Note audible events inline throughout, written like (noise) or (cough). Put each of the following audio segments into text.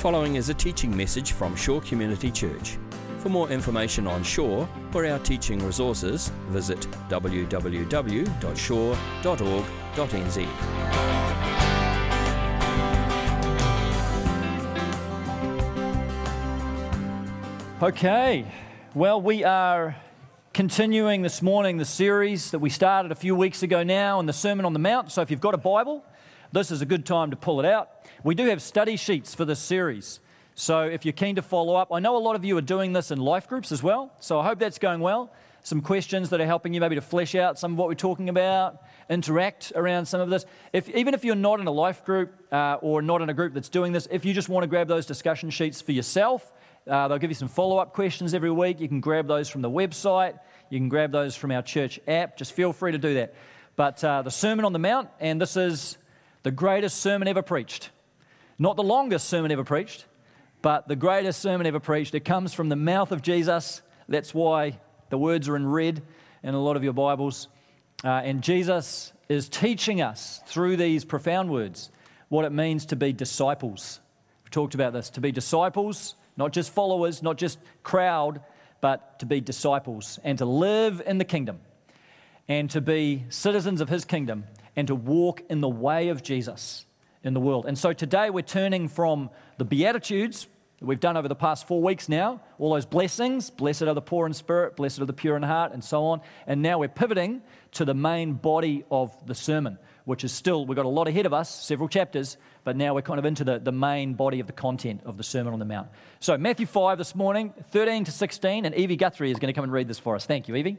following is a teaching message from Shore Community Church. For more information on Shore or our teaching resources, visit www.shore.org.nz. Okay, well, we are continuing this morning the series that we started a few weeks ago now in the Sermon on the Mount. So if you've got a Bible, this is a good time to pull it out. We do have study sheets for this series. So if you're keen to follow up, I know a lot of you are doing this in life groups as well. So I hope that's going well. Some questions that are helping you maybe to flesh out some of what we're talking about, interact around some of this. If, even if you're not in a life group uh, or not in a group that's doing this, if you just want to grab those discussion sheets for yourself, uh, they'll give you some follow up questions every week. You can grab those from the website, you can grab those from our church app. Just feel free to do that. But uh, the Sermon on the Mount, and this is the greatest sermon ever preached. Not the longest sermon ever preached, but the greatest sermon ever preached. It comes from the mouth of Jesus. That's why the words are in red in a lot of your Bibles. Uh, and Jesus is teaching us through these profound words what it means to be disciples. We've talked about this. To be disciples not just followers, not just crowd, but to be disciples and to live in the kingdom and to be citizens of his kingdom and to walk in the way of Jesus in the world. And so today we're turning from the Beatitudes that we've done over the past four weeks now, all those blessings blessed are the poor in spirit, blessed are the pure in heart, and so on. And now we're pivoting to the main body of the sermon, which is still, we've got a lot ahead of us, several chapters, but now we're kind of into the, the main body of the content of the Sermon on the Mount. So, Matthew 5 this morning, 13 to 16, and Evie Guthrie is going to come and read this for us. Thank you, Evie.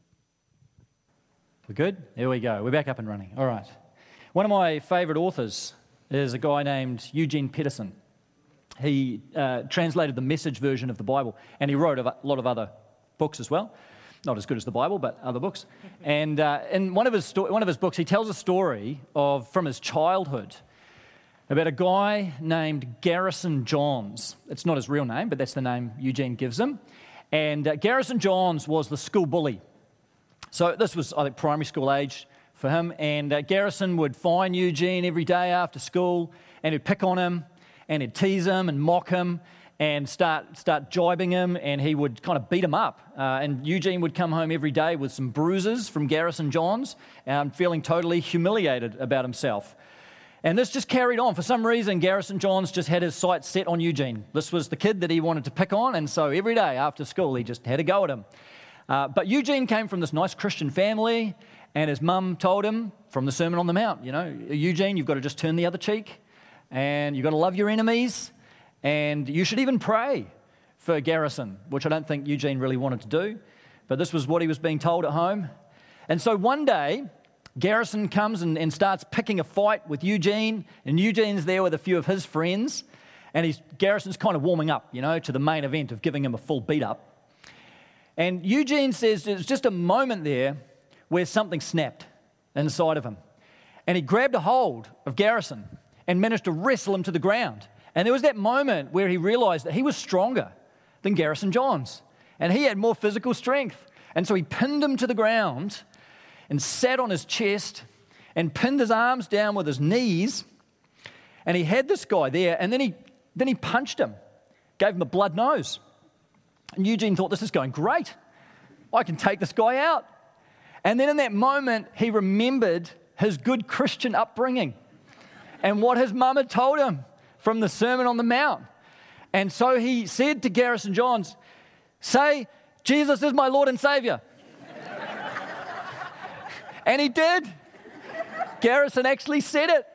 We're good? Here we go. We're back up and running. All right. One of my favourite authors is a guy named Eugene Peterson. He uh, translated the message version of the Bible, and he wrote a lot of other books as well not as good as the Bible, but other books. And uh, in one of, his sto- one of his books, he tells a story of, from his childhood about a guy named Garrison Johns. It's not his real name, but that's the name Eugene gives him. And uh, Garrison Johns was the school bully. So this was, I think, primary school age for him. And uh, Garrison would find Eugene every day after school and he'd pick on him and he'd tease him and mock him and start, start jibing him, and he would kind of beat him up. Uh, and Eugene would come home every day with some bruises from Garrison Johns, um, feeling totally humiliated about himself. And this just carried on. For some reason, Garrison Johns just had his sights set on Eugene. This was the kid that he wanted to pick on, and so every day after school, he just had a go at him. Uh, but Eugene came from this nice Christian family, and his mum told him from the Sermon on the Mount, you know, Eugene, you've got to just turn the other cheek, and you've got to love your enemies, and you should even pray for Garrison, which I don't think Eugene really wanted to do, but this was what he was being told at home. And so one day, Garrison comes and, and starts picking a fight with Eugene, and Eugene's there with a few of his friends, and he's, Garrison's kind of warming up, you know, to the main event of giving him a full beat up. And Eugene says there's just a moment there where something snapped inside of him. And he grabbed a hold of Garrison and managed to wrestle him to the ground. And there was that moment where he realized that he was stronger than Garrison Johns and he had more physical strength. And so he pinned him to the ground and sat on his chest and pinned his arms down with his knees. And he had this guy there, and then he, then he punched him, gave him a blood nose. And Eugene thought, This is going great. I can take this guy out. And then in that moment, he remembered his good Christian upbringing and what his mum had told him from the Sermon on the Mount. And so he said to Garrison Johns, Say, Jesus is my Lord and Savior. (laughs) and he did. Garrison actually said it.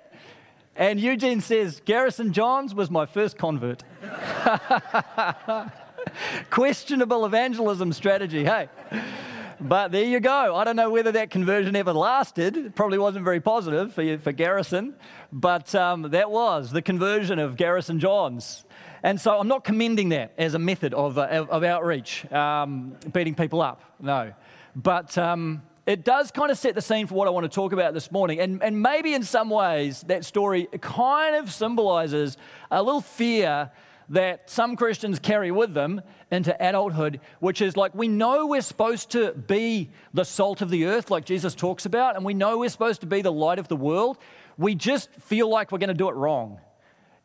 And Eugene says, Garrison Johns was my first convert. (laughs) (laughs) Questionable evangelism strategy, hey? but there you go. I don't know whether that conversion ever lasted. Probably wasn't very positive for, for Garrison, but um, that was the conversion of Garrison Johns. And so I'm not commending that as a method of, uh, of outreach, um, beating people up, no. But um, it does kind of set the scene for what I want to talk about this morning. And, and maybe in some ways, that story kind of symbolizes a little fear that some Christians carry with them into adulthood, which is like we know we're supposed to be the salt of the earth, like Jesus talks about, and we know we're supposed to be the light of the world. We just feel like we're going to do it wrong.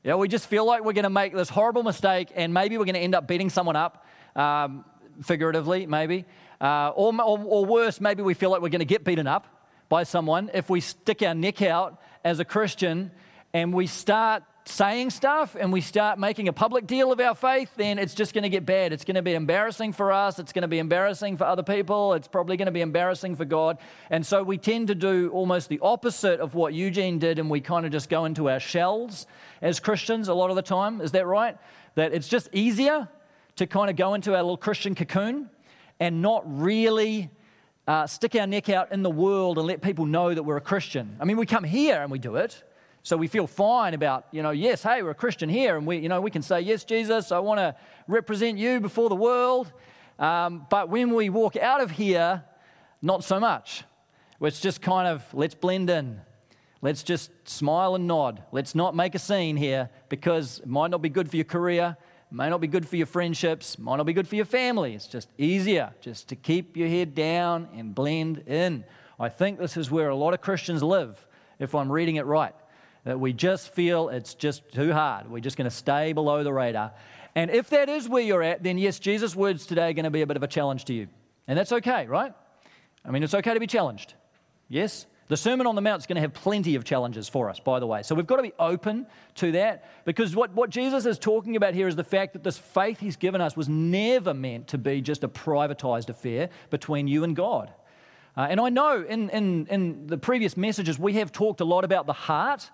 Yeah, we just feel like we're going to make this horrible mistake, and maybe we're going to end up beating someone up, um, figuratively, maybe. Uh, or, or, or worse, maybe we feel like we're going to get beaten up by someone if we stick our neck out as a Christian and we start saying stuff and we start making a public deal of our faith, then it's just going to get bad. It's going to be embarrassing for us. It's going to be embarrassing for other people. It's probably going to be embarrassing for God. And so we tend to do almost the opposite of what Eugene did, and we kind of just go into our shells as Christians a lot of the time. Is that right? That it's just easier to kind of go into our little Christian cocoon and not really uh, stick our neck out in the world and let people know that we're a Christian. I mean, we come here and we do it. So we feel fine about, you know, yes, hey, we're a Christian here, and we, you know, we can say, yes, Jesus, I want to represent you before the world. Um, but when we walk out of here, not so much. It's just kind of let's blend in. Let's just smile and nod. Let's not make a scene here because it might not be good for your career. May not be good for your friendships, might not be good for your family. It's just easier just to keep your head down and blend in. I think this is where a lot of Christians live, if I'm reading it right. That we just feel it's just too hard. We're just going to stay below the radar. And if that is where you're at, then yes, Jesus' words today are going to be a bit of a challenge to you. And that's okay, right? I mean, it's okay to be challenged. Yes? The Sermon on the Mount is going to have plenty of challenges for us, by the way. So we've got to be open to that because what, what Jesus is talking about here is the fact that this faith he's given us was never meant to be just a privatized affair between you and God. Uh, and I know in, in, in the previous messages we have talked a lot about the heart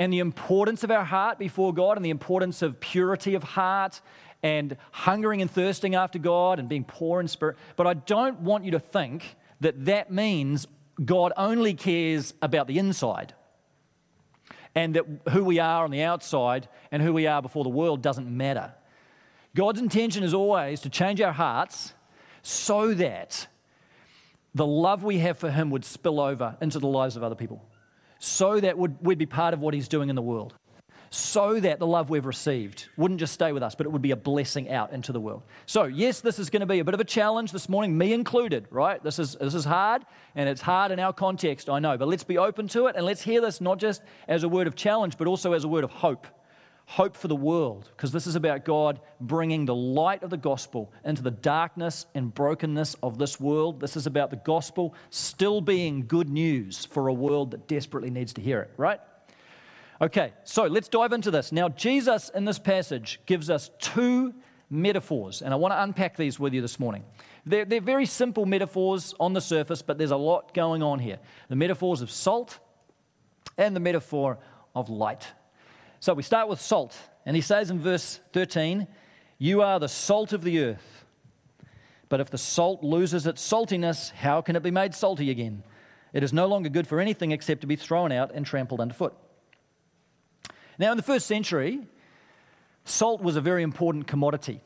and the importance of our heart before God and the importance of purity of heart and hungering and thirsting after God and being poor in spirit. But I don't want you to think that that means God only cares about the inside and that who we are on the outside and who we are before the world doesn't matter. God's intention is always to change our hearts so that the love we have for Him would spill over into the lives of other people, so that we'd be part of what He's doing in the world so that the love we've received wouldn't just stay with us, but it would be a blessing out into the world. So, yes, this is going to be a bit of a challenge this morning, me included, right? This is, this is hard, and it's hard in our context, I know, but let's be open to it and let's hear this not just as a word of challenge, but also as a word of hope. Hope for the world, because this is about God bringing the light of the gospel into the darkness and brokenness of this world. This is about the gospel still being good news for a world that desperately needs to hear it, right? Okay, so let's dive into this. Now, Jesus in this passage gives us two metaphors, and I want to unpack these with you this morning. They're, they're very simple metaphors on the surface, but there's a lot going on here. The metaphors of salt and the metaphor of light. So we start with salt, and he says in verse 13, You are the salt of the earth. But if the salt loses its saltiness, how can it be made salty again? It is no longer good for anything except to be thrown out and trampled underfoot. Now, in the first century, salt was a very important commodity,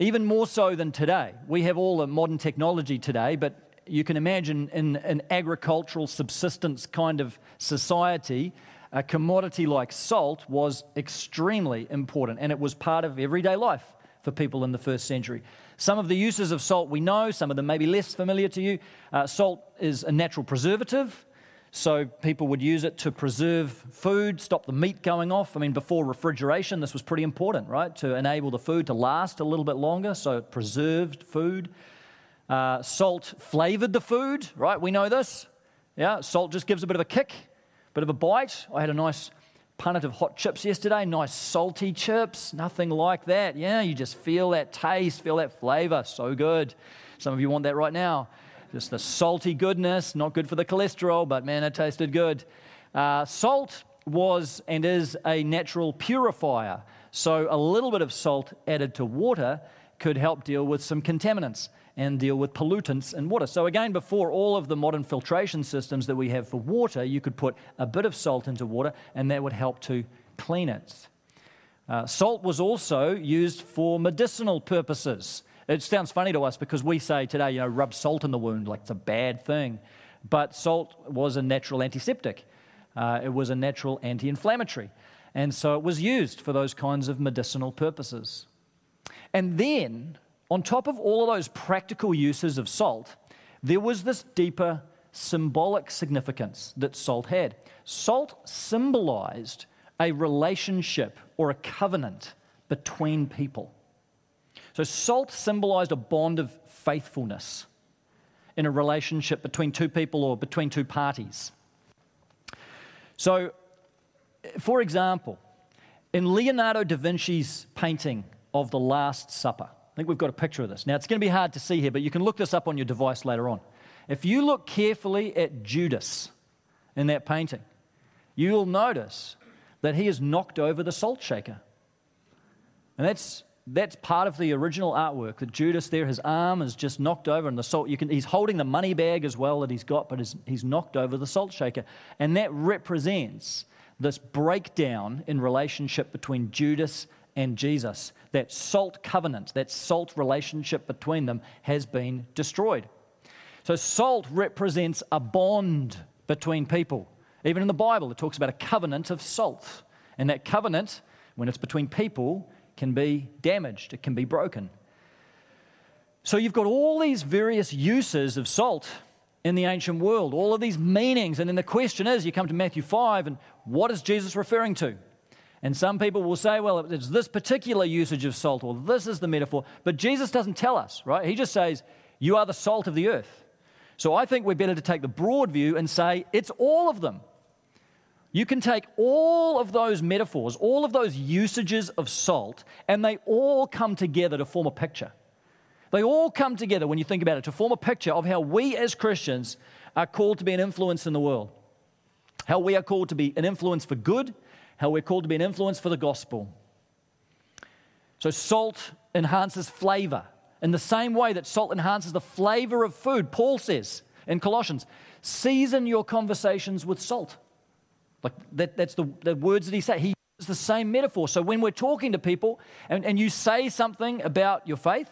even more so than today. We have all the modern technology today, but you can imagine in an agricultural subsistence kind of society, a commodity like salt was extremely important and it was part of everyday life for people in the first century. Some of the uses of salt we know, some of them may be less familiar to you. Uh, salt is a natural preservative. So people would use it to preserve food, stop the meat going off. I mean, before refrigeration, this was pretty important, right? To enable the food to last a little bit longer, so it preserved food. Uh, salt flavored the food, right? We know this. Yeah, salt just gives a bit of a kick, bit of a bite. I had a nice punnet of hot chips yesterday, nice salty chips, nothing like that. Yeah, you just feel that taste, feel that flavor, so good. Some of you want that right now. Just the salty goodness, not good for the cholesterol, but man, it tasted good. Uh, salt was and is a natural purifier. So a little bit of salt added to water could help deal with some contaminants. And deal with pollutants in water. So, again, before all of the modern filtration systems that we have for water, you could put a bit of salt into water and that would help to clean it. Uh, salt was also used for medicinal purposes. It sounds funny to us because we say today, you know, rub salt in the wound like it's a bad thing. But salt was a natural antiseptic, uh, it was a natural anti inflammatory. And so it was used for those kinds of medicinal purposes. And then, on top of all of those practical uses of salt, there was this deeper symbolic significance that salt had. Salt symbolized a relationship or a covenant between people. So, salt symbolized a bond of faithfulness in a relationship between two people or between two parties. So, for example, in Leonardo da Vinci's painting of the Last Supper, I think we've got a picture of this. Now, it's going to be hard to see here, but you can look this up on your device later on. If you look carefully at Judas in that painting, you'll notice that he has knocked over the salt shaker. And that's, that's part of the original artwork that Judas there, his arm is just knocked over, and the salt, you can, he's holding the money bag as well that he's got, but he's, he's knocked over the salt shaker. And that represents this breakdown in relationship between Judas and Jesus. That salt covenant, that salt relationship between them has been destroyed. So, salt represents a bond between people. Even in the Bible, it talks about a covenant of salt. And that covenant, when it's between people, can be damaged, it can be broken. So you've got all these various uses of salt in the ancient world, all of these meanings. And then the question is you come to Matthew 5, and what is Jesus referring to? And some people will say, well, it's this particular usage of salt, or this is the metaphor. But Jesus doesn't tell us, right? He just says, you are the salt of the earth. So I think we're better to take the broad view and say, it's all of them. You can take all of those metaphors, all of those usages of salt, and they all come together to form a picture. They all come together, when you think about it, to form a picture of how we as Christians are called to be an influence in the world. How we are called to be an influence for good, how we're called to be an influence for the gospel. So, salt enhances flavor. In the same way that salt enhances the flavor of food, Paul says in Colossians, season your conversations with salt. Like that, that's the, the words that he said. He uses the same metaphor. So when we're talking to people and, and you say something about your faith,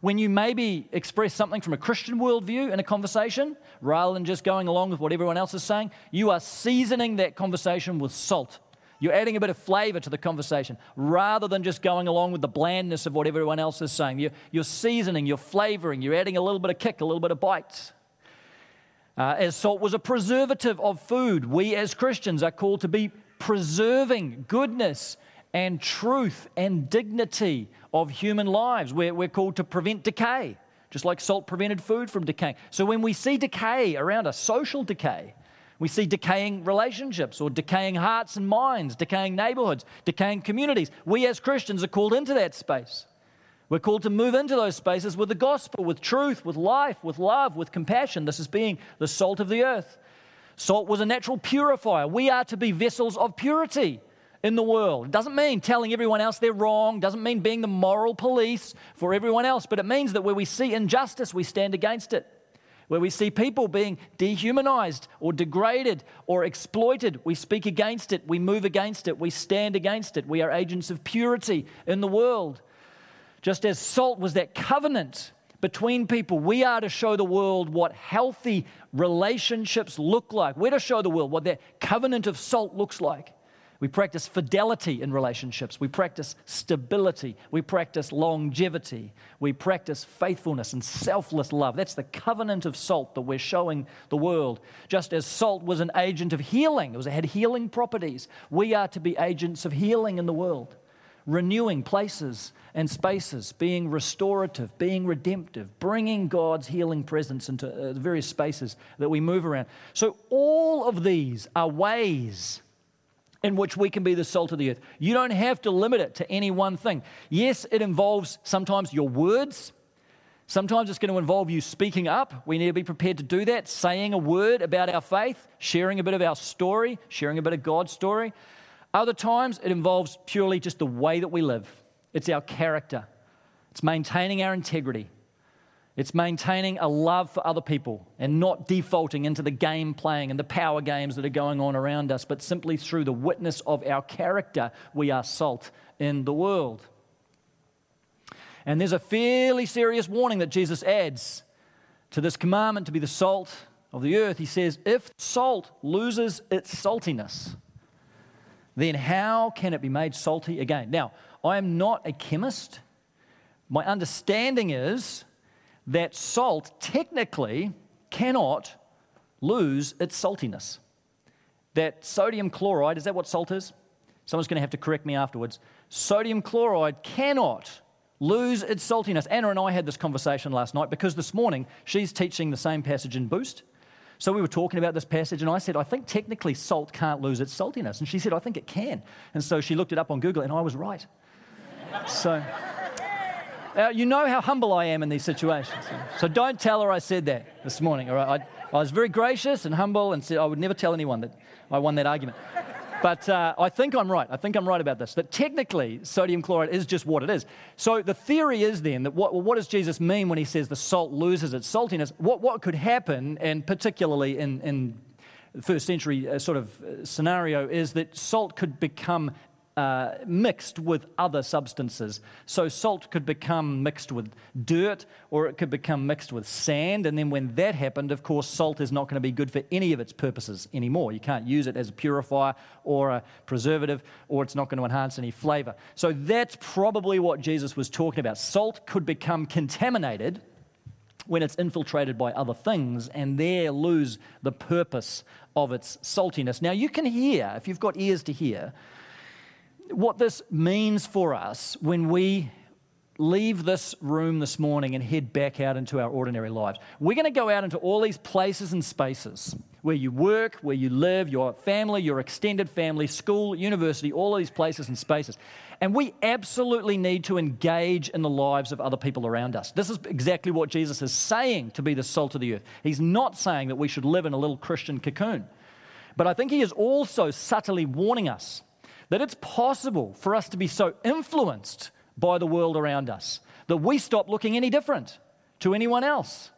when you maybe express something from a Christian worldview in a conversation, rather than just going along with what everyone else is saying, you are seasoning that conversation with salt. You're adding a bit of flavor to the conversation rather than just going along with the blandness of what everyone else is saying. You're, you're seasoning, you're flavoring, you're adding a little bit of kick, a little bit of bite. Uh, as salt was a preservative of food, we as Christians are called to be preserving goodness and truth and dignity of human lives. We're, we're called to prevent decay, just like salt prevented food from decaying. So when we see decay around us, social decay, we see decaying relationships or decaying hearts and minds, decaying neighborhoods, decaying communities. We as Christians are called into that space. We're called to move into those spaces with the gospel, with truth, with life, with love, with compassion. This is being the salt of the earth. Salt was a natural purifier. We are to be vessels of purity in the world. It doesn't mean telling everyone else they're wrong, doesn't mean being the moral police for everyone else, but it means that where we see injustice, we stand against it. Where we see people being dehumanized or degraded or exploited, we speak against it, we move against it, we stand against it. We are agents of purity in the world. Just as salt was that covenant between people, we are to show the world what healthy relationships look like. We're to show the world what that covenant of salt looks like. We practice fidelity in relationships. We practice stability. We practice longevity. We practice faithfulness and selfless love. That's the covenant of salt that we're showing the world. Just as salt was an agent of healing, it, was, it had healing properties. We are to be agents of healing in the world renewing places and spaces, being restorative, being redemptive, bringing God's healing presence into uh, the various spaces that we move around. So, all of these are ways in which we can be the salt of the earth. You don't have to limit it to any one thing. Yes, it involves sometimes your words. Sometimes it's going to involve you speaking up. We need to be prepared to do that, saying a word about our faith, sharing a bit of our story, sharing a bit of God's story. Other times, it involves purely just the way that we live, it's our character, it's maintaining our integrity. It's maintaining a love for other people and not defaulting into the game playing and the power games that are going on around us, but simply through the witness of our character, we are salt in the world. And there's a fairly serious warning that Jesus adds to this commandment to be the salt of the earth. He says, If salt loses its saltiness, then how can it be made salty again? Now, I am not a chemist. My understanding is that salt technically cannot lose its saltiness. That sodium chloride, is that what salt is? Someone's going to have to correct me afterwards. Sodium chloride cannot lose its saltiness. Anna and I had this conversation last night because this morning she's teaching the same passage in Boost. So we were talking about this passage, and I said, I think technically salt can't lose its saltiness. And she said, I think it can. And so she looked it up on Google, and I was right. so uh, you know how humble I am in these situations. So don't tell her I said that this morning, all right? I, I was very gracious and humble and said I would never tell anyone that I won that argument. But uh, I think I'm right. I think I'm right about this. That technically, sodium chloride is just what it is. So the theory is then that what, well, what does Jesus mean when he says the salt loses its saltiness? What, what could happen, and particularly in, in first century uh, sort of uh, scenario, is that salt could become uh, mixed with other substances. So salt could become mixed with dirt or it could become mixed with sand. And then when that happened, of course, salt is not going to be good for any of its purposes anymore. You can't use it as a purifier or a preservative or it's not going to enhance any flavor. So that's probably what Jesus was talking about. Salt could become contaminated when it's infiltrated by other things and there lose the purpose of its saltiness. Now, you can hear, if you've got ears to hear, what this means for us when we leave this room this morning and head back out into our ordinary lives. We're going to go out into all these places and spaces where you work, where you live, your family, your extended family, school, university, all of these places and spaces. And we absolutely need to engage in the lives of other people around us. This is exactly what Jesus is saying to be the salt of the earth. He's not saying that we should live in a little Christian cocoon. But I think he is also subtly warning us that it's possible for us to be so influenced by the world around us that we stop looking any different to anyone else.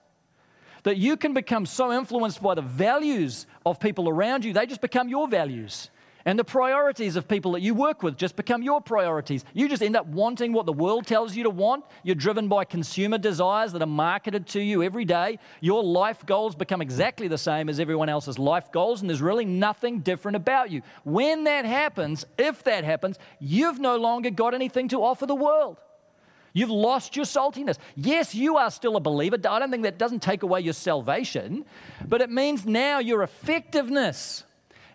That you can become so influenced by the values of people around you, they just become your values. And the priorities of people that you work with just become your priorities. You just end up wanting what the world tells you to want. You're driven by consumer desires that are marketed to you every day. Your life goals become exactly the same as everyone else's life goals, and there's really nothing different about you. When that happens, if that happens, you've no longer got anything to offer the world. You've lost your saltiness. Yes, you are still a believer. I don't think that doesn't take away your salvation, but it means now your effectiveness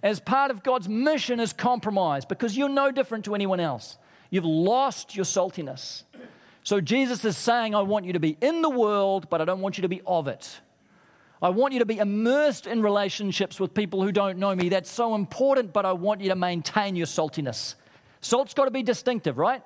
as part of God's mission is compromise because you're no different to anyone else. You've lost your saltiness. So Jesus is saying, I want you to be in the world, but I don't want you to be of it. I want you to be immersed in relationships with people who don't know me. That's so important, but I want you to maintain your saltiness. Salt's got to be distinctive, right?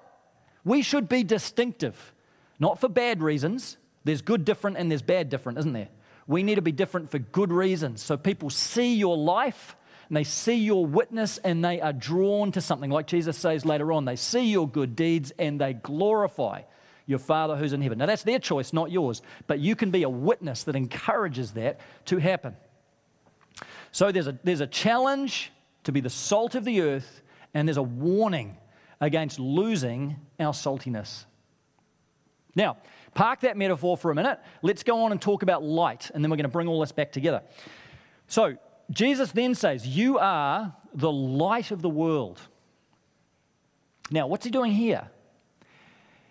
We should be distinctive, not for bad reasons. There's good different and there's bad different, isn't there? We need to be different for good reasons. So people see your life and they see your witness and they are drawn to something. Like Jesus says later on, they see your good deeds and they glorify your Father who's in heaven. Now, that's their choice, not yours, but you can be a witness that encourages that to happen. So, there's a, there's a challenge to be the salt of the earth, and there's a warning against losing our saltiness. Now, park that metaphor for a minute. Let's go on and talk about light, and then we're going to bring all this back together. So, Jesus then says, You are the light of the world. Now, what's he doing here?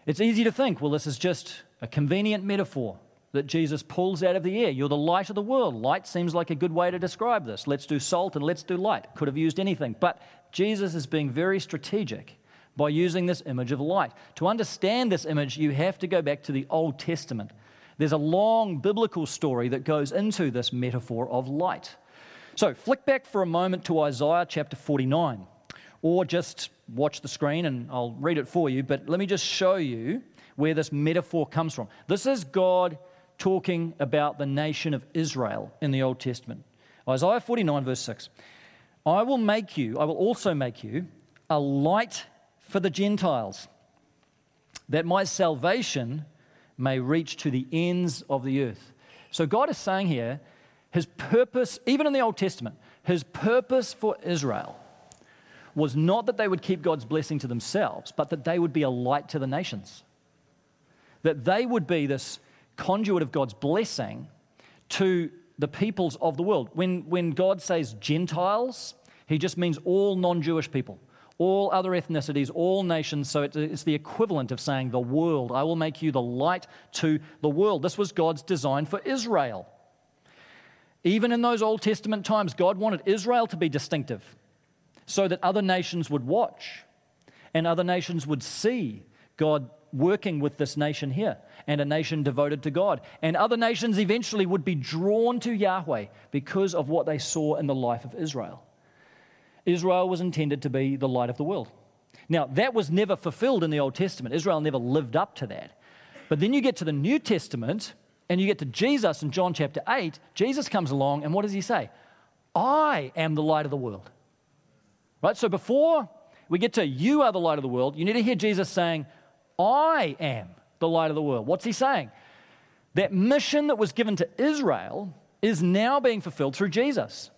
It's easy to think, well, this is just a convenient metaphor that Jesus pulls out of the air. You're the light of the world. Light seems like a good way to describe this. Let's do salt and let's do light. Could have used anything. But Jesus is being very strategic by using this image of light. To understand this image, you have to go back to the Old Testament. There's a long biblical story that goes into this metaphor of light. So, flick back for a moment to Isaiah chapter 49, or just watch the screen and I'll read it for you, but let me just show you where this metaphor comes from. This is God talking about the nation of Israel in the Old Testament. Isaiah 49, verse 6. I will make you, I will also make you a light for the Gentiles, that my salvation may reach to the ends of the earth. So God is saying here, his purpose, even in the Old Testament, his purpose for Israel was not that they would keep God's blessing to themselves, but that they would be a light to the nations. That they would be this conduit of God's blessing to the peoples of the world. When, when God says Gentiles, he just means all non Jewish people, all other ethnicities, all nations. So it's the equivalent of saying the world. I will make you the light to the world. This was God's design for Israel. Even in those Old Testament times, God wanted Israel to be distinctive so that other nations would watch and other nations would see God working with this nation here and a nation devoted to God. And other nations eventually would be drawn to Yahweh because of what they saw in the life of Israel. Israel was intended to be the light of the world. Now, that was never fulfilled in the Old Testament. Israel never lived up to that. But then you get to the New Testament and you get to Jesus in John chapter 8. Jesus comes along and what does he say? I am the light of the world. Right? So before we get to you are the light of the world, you need to hear Jesus saying, I am the light of the world. What's he saying? That mission that was given to Israel is now being fulfilled through Jesus.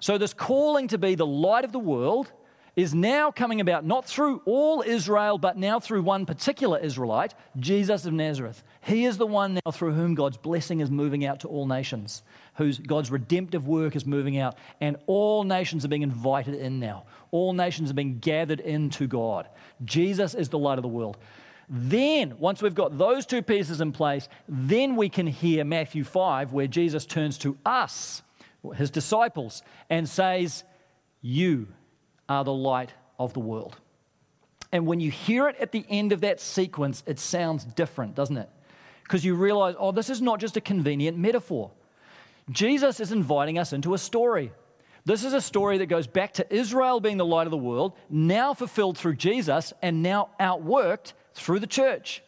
So, this calling to be the light of the world is now coming about not through all Israel, but now through one particular Israelite, Jesus of Nazareth. He is the one now through whom God's blessing is moving out to all nations, whose God's redemptive work is moving out, and all nations are being invited in now. All nations are being gathered into God. Jesus is the light of the world. Then, once we've got those two pieces in place, then we can hear Matthew 5, where Jesus turns to us, his disciples, and says, You are the light of the world. And when you hear it at the end of that sequence, it sounds different, doesn't it? Because you realize, oh, this is not just a convenient metaphor. Jesus is inviting us into a story. This is a story that goes back to Israel being the light of the world, now fulfilled through Jesus, and now outworked through the church.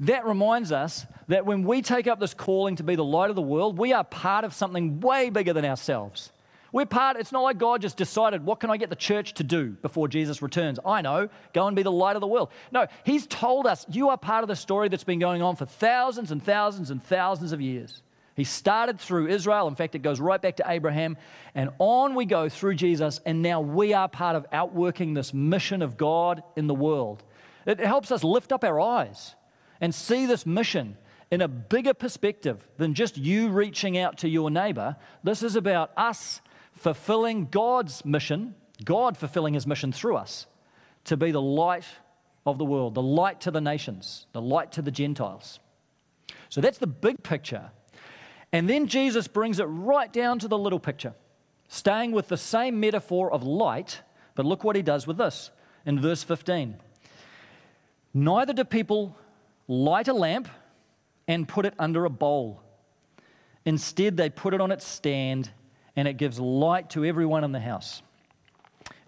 That reminds us that when we take up this calling to be the light of the world, we are part of something way bigger than ourselves. We're part, it's not like God just decided, what can I get the church to do before Jesus returns? I know, go and be the light of the world. No, He's told us, you are part of the story that's been going on for thousands and thousands and thousands of years. He started through Israel. In fact, it goes right back to Abraham. And on we go through Jesus. And now we are part of outworking this mission of God in the world. It helps us lift up our eyes and see this mission in a bigger perspective than just you reaching out to your neighbor. This is about us fulfilling God's mission, God fulfilling his mission through us to be the light of the world, the light to the nations, the light to the Gentiles. So that's the big picture. And then Jesus brings it right down to the little picture, staying with the same metaphor of light, but look what he does with this in verse 15. Neither do people light a lamp and put it under a bowl. Instead, they put it on its stand and it gives light to everyone in the house.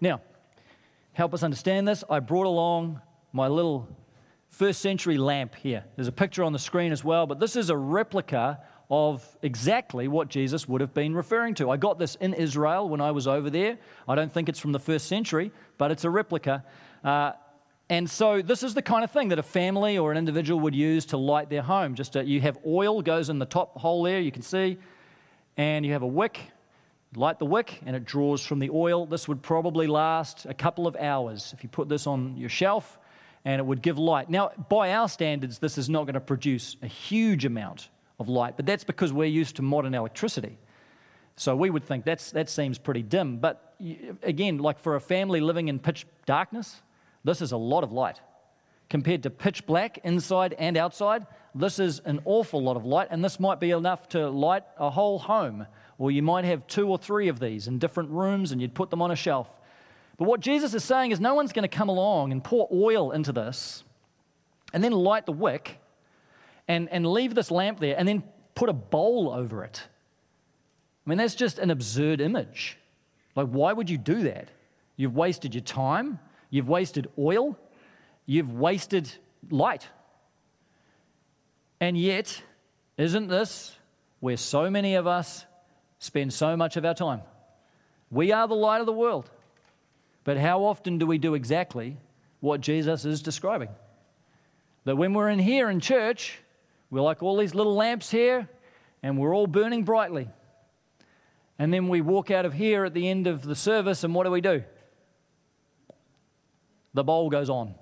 Now, help us understand this. I brought along my little first century lamp here. There's a picture on the screen as well, but this is a replica of exactly what Jesus would have been referring to. I got this in Israel when I was over there. I don't think it's from the first century, but it's a replica. Uh, and so this is the kind of thing that a family or an individual would use to light their home. Just a, you have oil goes in the top hole there, you can see, and you have a wick. Light the wick, and it draws from the oil. This would probably last a couple of hours if you put this on your shelf, and it would give light. Now, by our standards, this is not going to produce a huge amount of light, but that's because we're used to modern electricity. So we would think that's, that seems pretty dim. But again, like for a family living in pitch darkness, this is a lot of light. Compared to pitch black inside and outside, this is an awful lot of light, and this might be enough to light a whole home. Or you might have two or three of these in different rooms and you'd put them on a shelf. But what Jesus is saying is no one's going to come along and pour oil into this and then light the wick and, and leave this lamp there and then put a bowl over it. I mean, that's just an absurd image. Like, why would you do that? You've wasted your time, You've wasted oil, you've wasted light. And yet, isn't this where so many of us spend so much of our time? We are the light of the world. But how often do we do exactly what Jesus is describing? That when we're in here in church, we're like all these little lamps here, and we're all burning brightly. And then we walk out of here at the end of the service, and what do we do? The bowl goes on.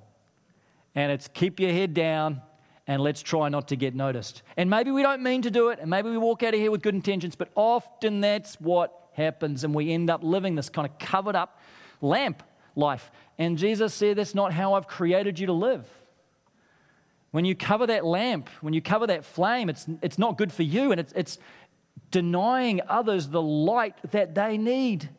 And it's keep your head down and let's try not to get noticed. And maybe we don't mean to do it, and maybe we walk out of here with good intentions, but often that's what happens, and we end up living this kind of covered up lamp life. And Jesus said, That's not how I've created you to live. When you cover that lamp, when you cover that flame, it's, it's not good for you, and it's, it's denying others the light that they need.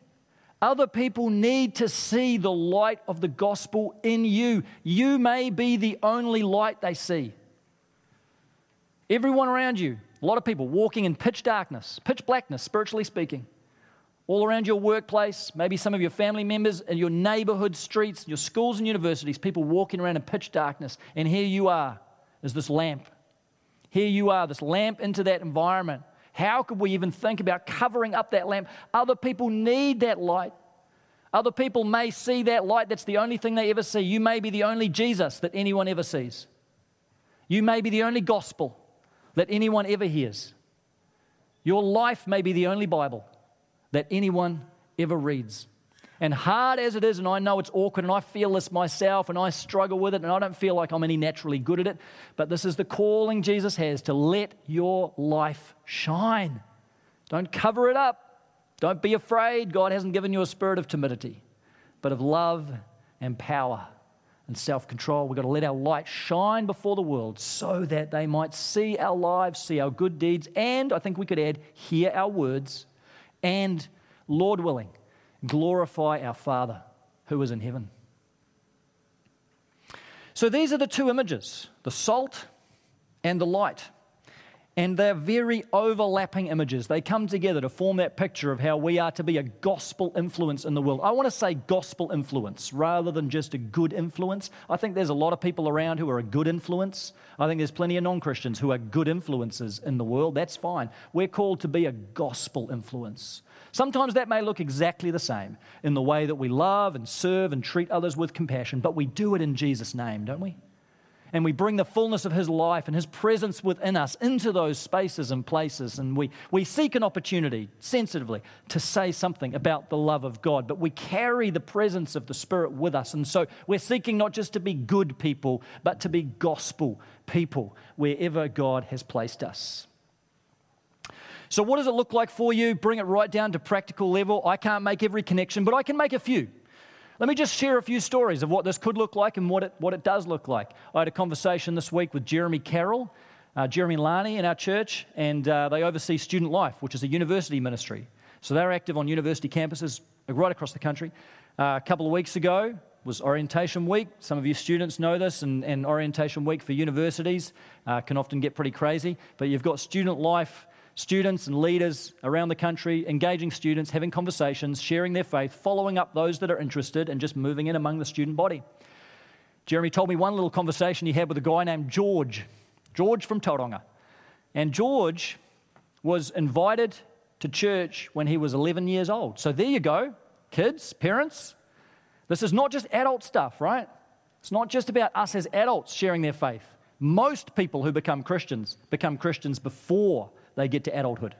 Other people need to see the light of the gospel in you. You may be the only light they see. Everyone around you, a lot of people walking in pitch darkness, pitch blackness, spiritually speaking. All around your workplace, maybe some of your family members in your neighborhood streets, your schools and universities, people walking around in pitch darkness. And here you are, as this lamp. Here you are, this lamp into that environment. How could we even think about covering up that lamp? Other people need that light. Other people may see that light, that's the only thing they ever see. You may be the only Jesus that anyone ever sees. You may be the only gospel that anyone ever hears. Your life may be the only Bible that anyone ever reads. And hard as it is, and I know it's awkward, and I feel this myself, and I struggle with it, and I don't feel like I'm any naturally good at it, but this is the calling Jesus has to let your life shine. Don't cover it up. Don't be afraid. God hasn't given you a spirit of timidity, but of love and power and self control. We've got to let our light shine before the world so that they might see our lives, see our good deeds, and I think we could add, hear our words, and, Lord willing, glorify our Father who is in heaven. So these are the two images the salt and the light. And they're very overlapping images. They come together to form that picture of how we are to be a gospel influence in the world. I want to say gospel influence rather than just a good influence. I think there's a lot of people around who are a good influence. I think there's plenty of non Christians who are good influences in the world. That's fine. We're called to be a gospel influence. Sometimes that may look exactly the same in the way that we love and serve and treat others with compassion, but we do it in Jesus' name, don't we? And we bring the fullness of His life and His presence within us into those spaces and places. And we, we seek an opportunity sensitively to say something about the love of God, but we carry the presence of the Spirit with us. And so we're seeking not just to be good people, but to be gospel people wherever God has placed us. So, what does it look like for you? Bring it right down to practical level. I can't make every connection, but I can make a few. Let me just share a few stories of what this could look like and what it, what it does look like. I had a conversation this week with Jeremy Carroll, uh, Jeremy Lani in our church, and uh, they oversee Student Life, which is a university ministry. So they're active on university campuses right across the country. Uh, a couple of weeks ago was orientation week. Some of you students know this, and, and orientation week for universities uh, can often get pretty crazy. But you've got Student Life students and leaders around the country, engaging students, having conversations, sharing their faith, following up those that are interested, and just moving in among the student body. Jeremy told me one little conversation he had with a guy named George, George from Tauranga. And George was invited to church when he was 11 years old. So there you go, kids, parents. This is not just adult stuff, right? It's not just about us as adults sharing their faith. Most people who become Christians become Christians before they get to adulthood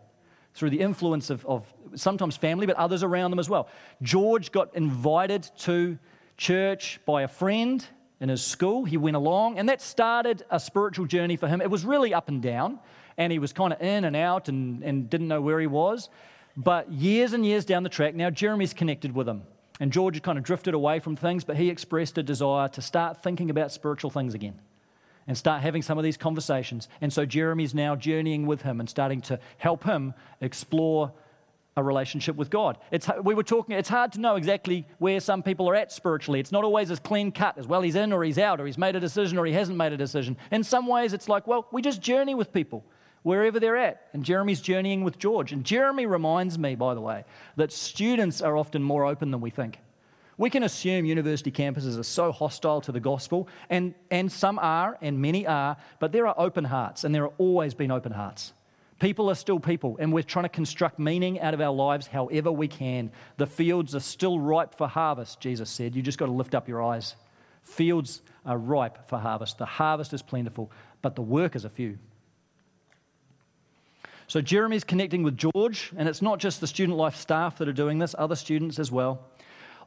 through the influence of, of sometimes family, but others around them as well. George got invited to church by a friend in his school. He went along, and that started a spiritual journey for him. It was really up and down, and he was kind of in and out and, and didn't know where he was. But years and years down the track, now Jeremy's connected with him. And George had kind of drifted away from things, but he expressed a desire to start thinking about spiritual things again and start having some of these conversations. And so Jeremy's now journeying with him and starting to help him explore a relationship with God. It's, we were talking, it's hard to know exactly where some people are at spiritually. It's not always as clean cut as well, he's in or he's out, or he's made a decision or he hasn't made a decision. In some ways, it's like, well, we just journey with people wherever they're at. And Jeremy's journeying with George. And Jeremy reminds me, by the way, that students are often more open than we think. We can assume university campuses are so hostile to the gospel, and, and some are, and many are, but there are open hearts, and there have always been open hearts. People are still people, and we're trying to construct meaning out of our lives however we can. The fields are still ripe for harvest, Jesus said. You just got to lift up your eyes. Fields are ripe for harvest. The harvest is plentiful, but the workers are few. So Jeremy's connecting with George, and it's not just the student life staff that are doing this, other students as well.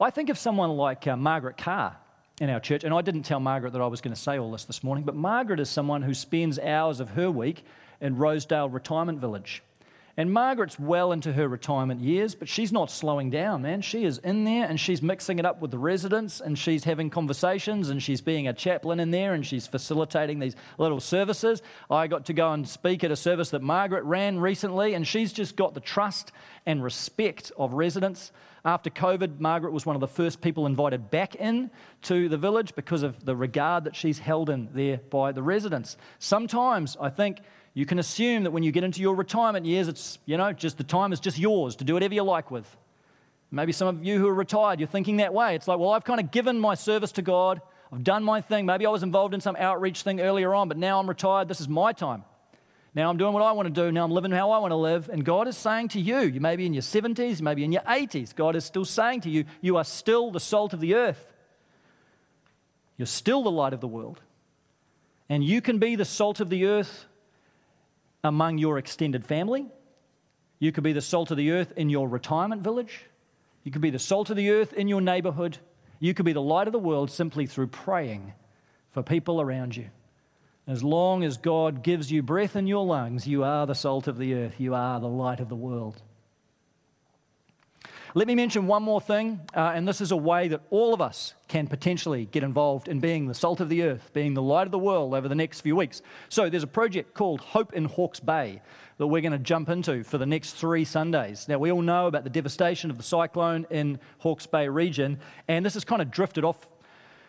I think of someone like uh, Margaret Carr in our church, and I didn't tell Margaret that I was going to say all this this morning, but Margaret is someone who spends hours of her week in Rosedale Retirement Village. And Margaret's well into her retirement years, but she's not slowing down, man. She is in there and she's mixing it up with the residents and she's having conversations and she's being a chaplain in there and she's facilitating these little services. I got to go and speak at a service that Margaret ran recently and she's just got the trust and respect of residents. After COVID, Margaret was one of the first people invited back in to the village because of the regard that she's held in there by the residents. Sometimes I think you can assume that when you get into your retirement years, it's, you know, just the time is just yours to do whatever you like with. Maybe some of you who are retired, you're thinking that way. It's like, well, I've kind of given my service to God. I've done my thing. Maybe I was involved in some outreach thing earlier on, but now I'm retired. This is my time. Now I'm doing what I want to do. Now I'm living how I want to live. And God is saying to you, you may be in your 70s, you may be in your 80s. God is still saying to you, you are still the salt of the earth. You're still the light of the world. And you can be the salt of the earth among your extended family. You could be the salt of the earth in your retirement village. You could be the salt of the earth in your neighborhood. You could be the light of the world simply through praying for people around you. As long as God gives you breath in your lungs, you are the salt of the earth. You are the light of the world. Let me mention one more thing, uh, and this is a way that all of us can potentially get involved in being the salt of the earth, being the light of the world over the next few weeks. So, there's a project called Hope in Hawke's Bay that we're going to jump into for the next three Sundays. Now, we all know about the devastation of the cyclone in Hawke's Bay region, and this has kind of drifted off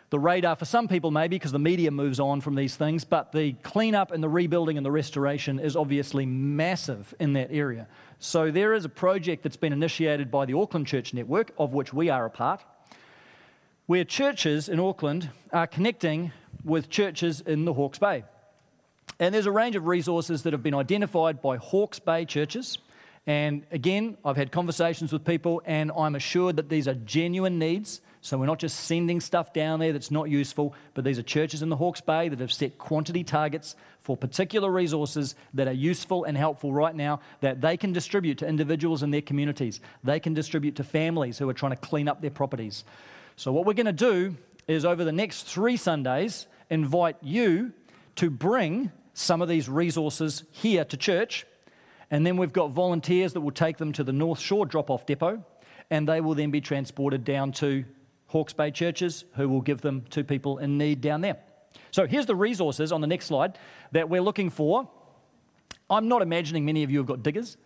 the radar for some people, maybe because the media moves on from these things, but the cleanup and the rebuilding and the restoration is obviously massive in that area. So there is a project that's been initiated by the Auckland Church Network, of which we are a part, where churches in Auckland are connecting with churches in the Hawke's Bay. And there's a range of resources that have been identified by Hawke's Bay churches. And again, I've had conversations with people, and I'm assured that these are genuine needs so we're not just sending stuff down there that's not useful, but these are churches in the Hawke's Bay that have set quantity targets for particular resources that are useful and helpful right now that they can distribute to individuals in their communities. They can distribute to families who are trying to clean up their properties. So, what we're going to do is over the next three Sundays, invite you to bring some of these resources here to church. And then we've got volunteers that will take them to the North Shore drop off depot, and they will then be transported down to Hawke's Bay churches who will give them to people in need down there. So here's the resources on the next slide that we're looking for. I'm not imagining many of you have got diggers,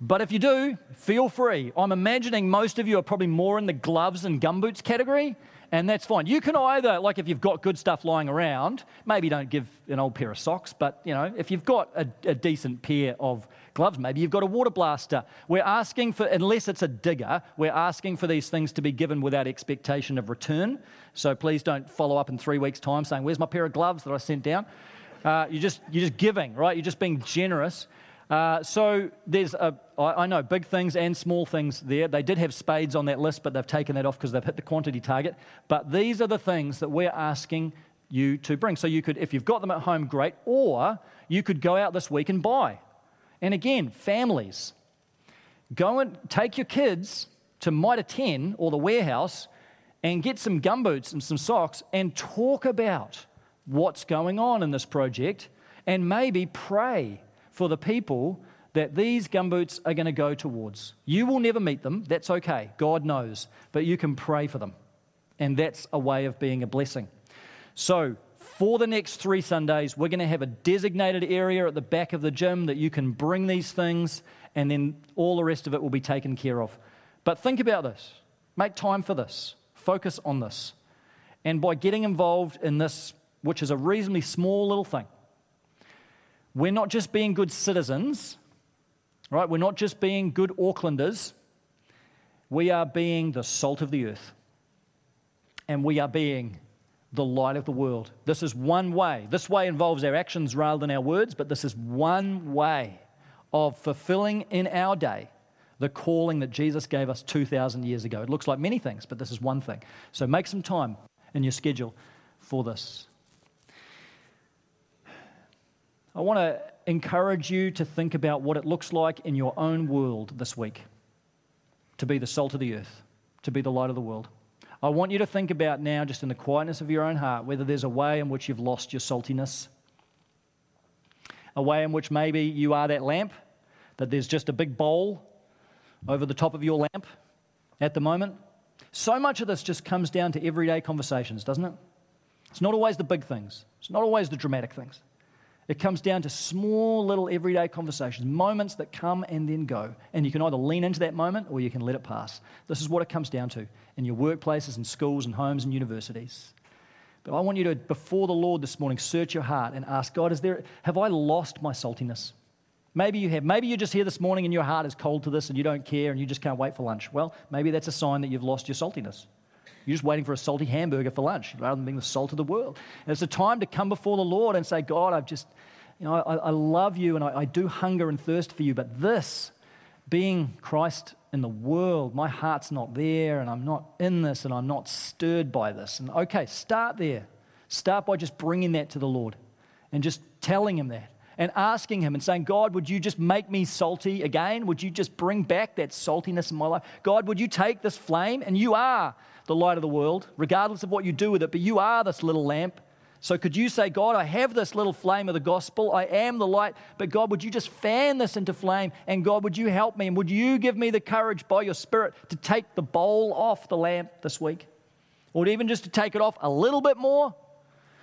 but if you do, feel free. I'm imagining most of you are probably more in the gloves and gumboots category, and that's fine. You can either, like if you've got good stuff lying around, maybe don't give an old pair of socks, but you know, if you've got a, a decent pair of gloves. Maybe you've got a water blaster. We're asking for, unless it's a digger, we're asking for these things to be given without expectation of return. So please don't follow up in three weeks' time saying, Where's my pair of gloves that I sent down? Uh, you're, just, you're just giving, right? You're just being generous. Uh, so there's a, I, I know big things and small things there. They did have spades on that list, but they've taken that off because they've hit the quantity target. But these are the things that we're asking you to bring. So you could, if you've got them at home, great, or you could go out this week and buy. And again, families, go and take your kids to Mitre 10 or the warehouse and get some gumboots and some socks and talk about what's going on in this project and maybe pray for the people that these gumboots are going to go towards. You will never meet them, that's okay, God knows, but you can pray for them. And that's a way of being a blessing. So, for the next three Sundays, we're going to have a designated area at the back of the gym that you can bring these things, and then all the rest of it will be taken care of. But think about this. Make time for this. Focus on this. And by getting involved in this, which is a reasonably small little thing, we're not just being good citizens, right? We're not just being good Aucklanders. We are being the salt of the earth. And we are being the light of the world. This is one way. This way involves our actions rather than our words, but this is one way of fulfilling in our day the calling that Jesus gave us 2,000 years ago. It looks like many things, but this is one thing. So make some time in your schedule for this. I want to encourage you to think about what it looks like in your own world this week to be the salt of the earth, to be the light of the world. I want you to think about now, just in the quietness of your own heart, whether there's a way in which you've lost your saltiness, a way in which maybe you are that lamp, that there's just a big bowl over the top of your lamp at the moment. So much of this just comes down to everyday conversations, doesn't it? It's not always the big things, it's not always the dramatic things. It comes down to small little everyday conversations, moments that come and then go. And you can either lean into that moment or you can let it pass. This is what it comes down to in your workplaces and schools and homes and universities. But I want you to, before the Lord this morning, search your heart and ask God, is there, have I lost my saltiness? Maybe you have. Maybe you're just here this morning and your heart is cold to this and you don't care and you just can't wait for lunch. Well, maybe that's a sign that you've lost your saltiness. You're just waiting for a salty hamburger for lunch rather than being the salt of the world. And it's a time to come before the Lord and say, God, I've just, you know, I, I love you and I, I do hunger and thirst for you, but this, being Christ in the world, my heart's not there and I'm not in this and I'm not stirred by this. And okay, start there. Start by just bringing that to the Lord and just telling Him that and asking Him and saying, God, would you just make me salty again? Would you just bring back that saltiness in my life? God, would you take this flame? And you are the light of the world, regardless of what you do with it, but you are this little lamp. So could you say, God, I have this little flame of the gospel. I am the light, but God, would you just fan this into flame? And God, would you help me? And would you give me the courage by your Spirit to take the bowl off the lamp this week? Or even just to take it off a little bit more?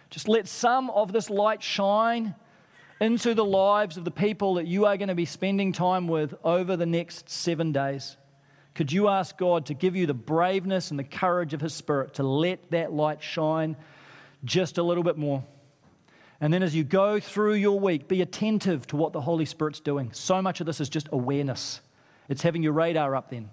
Just let some of this light shine into the lives of the people that you are going to be spending time with over the next seven days. Could you ask God to give you the braveness and the courage of His Spirit to let that light shine just a little bit more? And then as you go through your week, be attentive to what the Holy Spirit's doing. So much of this is just awareness, it's having your radar up then.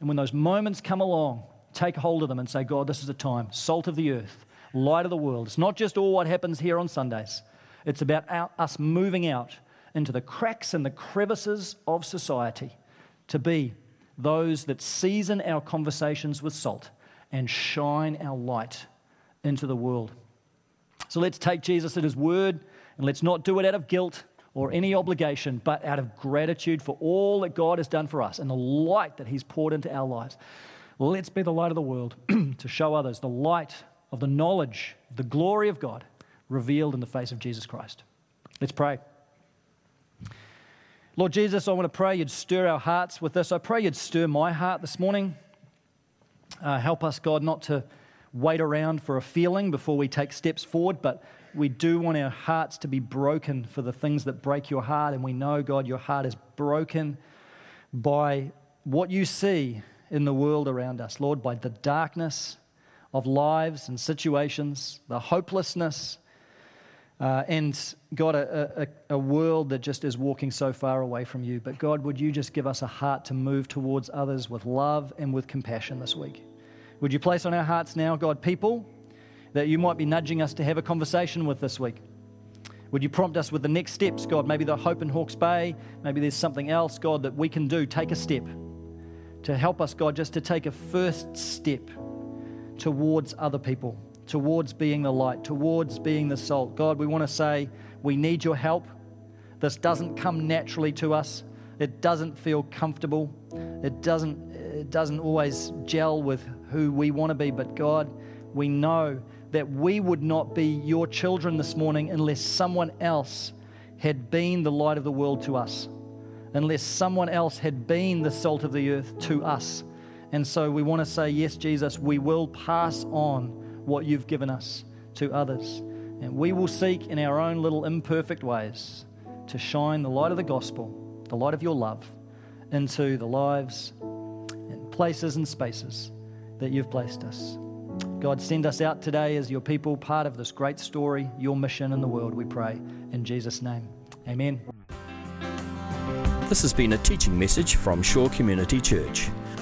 And when those moments come along, take hold of them and say, God, this is a time, salt of the earth, light of the world. It's not just all what happens here on Sundays, it's about us moving out into the cracks and the crevices of society to be those that season our conversations with salt and shine our light into the world. So let's take Jesus at his word and let's not do it out of guilt or any obligation, but out of gratitude for all that God has done for us and the light that he's poured into our lives. Let's be the light of the world (clears throat) to show others the light of the knowledge, the glory of God revealed in the face of Jesus Christ. Let's pray. Lord Jesus, I want to pray you'd stir our hearts with this. I pray you'd stir my heart this morning. Uh, help us, God, not to wait around for a feeling before we take steps forward, but we do want our hearts to be broken for the things that break your heart. And we know, God, your heart is broken by what you see in the world around us, Lord, by the darkness of lives and situations, the hopelessness uh, and God, a, a, a world that just is walking so far away from you. But God, would you just give us a heart to move towards others with love and with compassion this week? Would you place on our hearts now, God, people that you might be nudging us to have a conversation with this week? Would you prompt us with the next steps, God? Maybe the hope in Hawke's Bay. Maybe there's something else, God, that we can do. Take a step to help us, God, just to take a first step towards other people towards being the light, towards being the salt. God, we want to say we need your help. This doesn't come naturally to us. It doesn't feel comfortable. It doesn't, it doesn't always gel with who we want to be. But God, we know that we would not be your children this morning unless someone else had been the light of the world to us, unless someone else had been the salt of the earth to us. And so we want to say, Yes, Jesus, we will pass on what you've given us to others. And we will seek in our own little imperfect ways to shine the light of the gospel, the light of your love, into the lives and places and spaces that you've placed us. God, send us out today as your people, part of this great story, your mission in the world, we pray. In Jesus' name, amen. This has been a teaching message from Shore Community Church.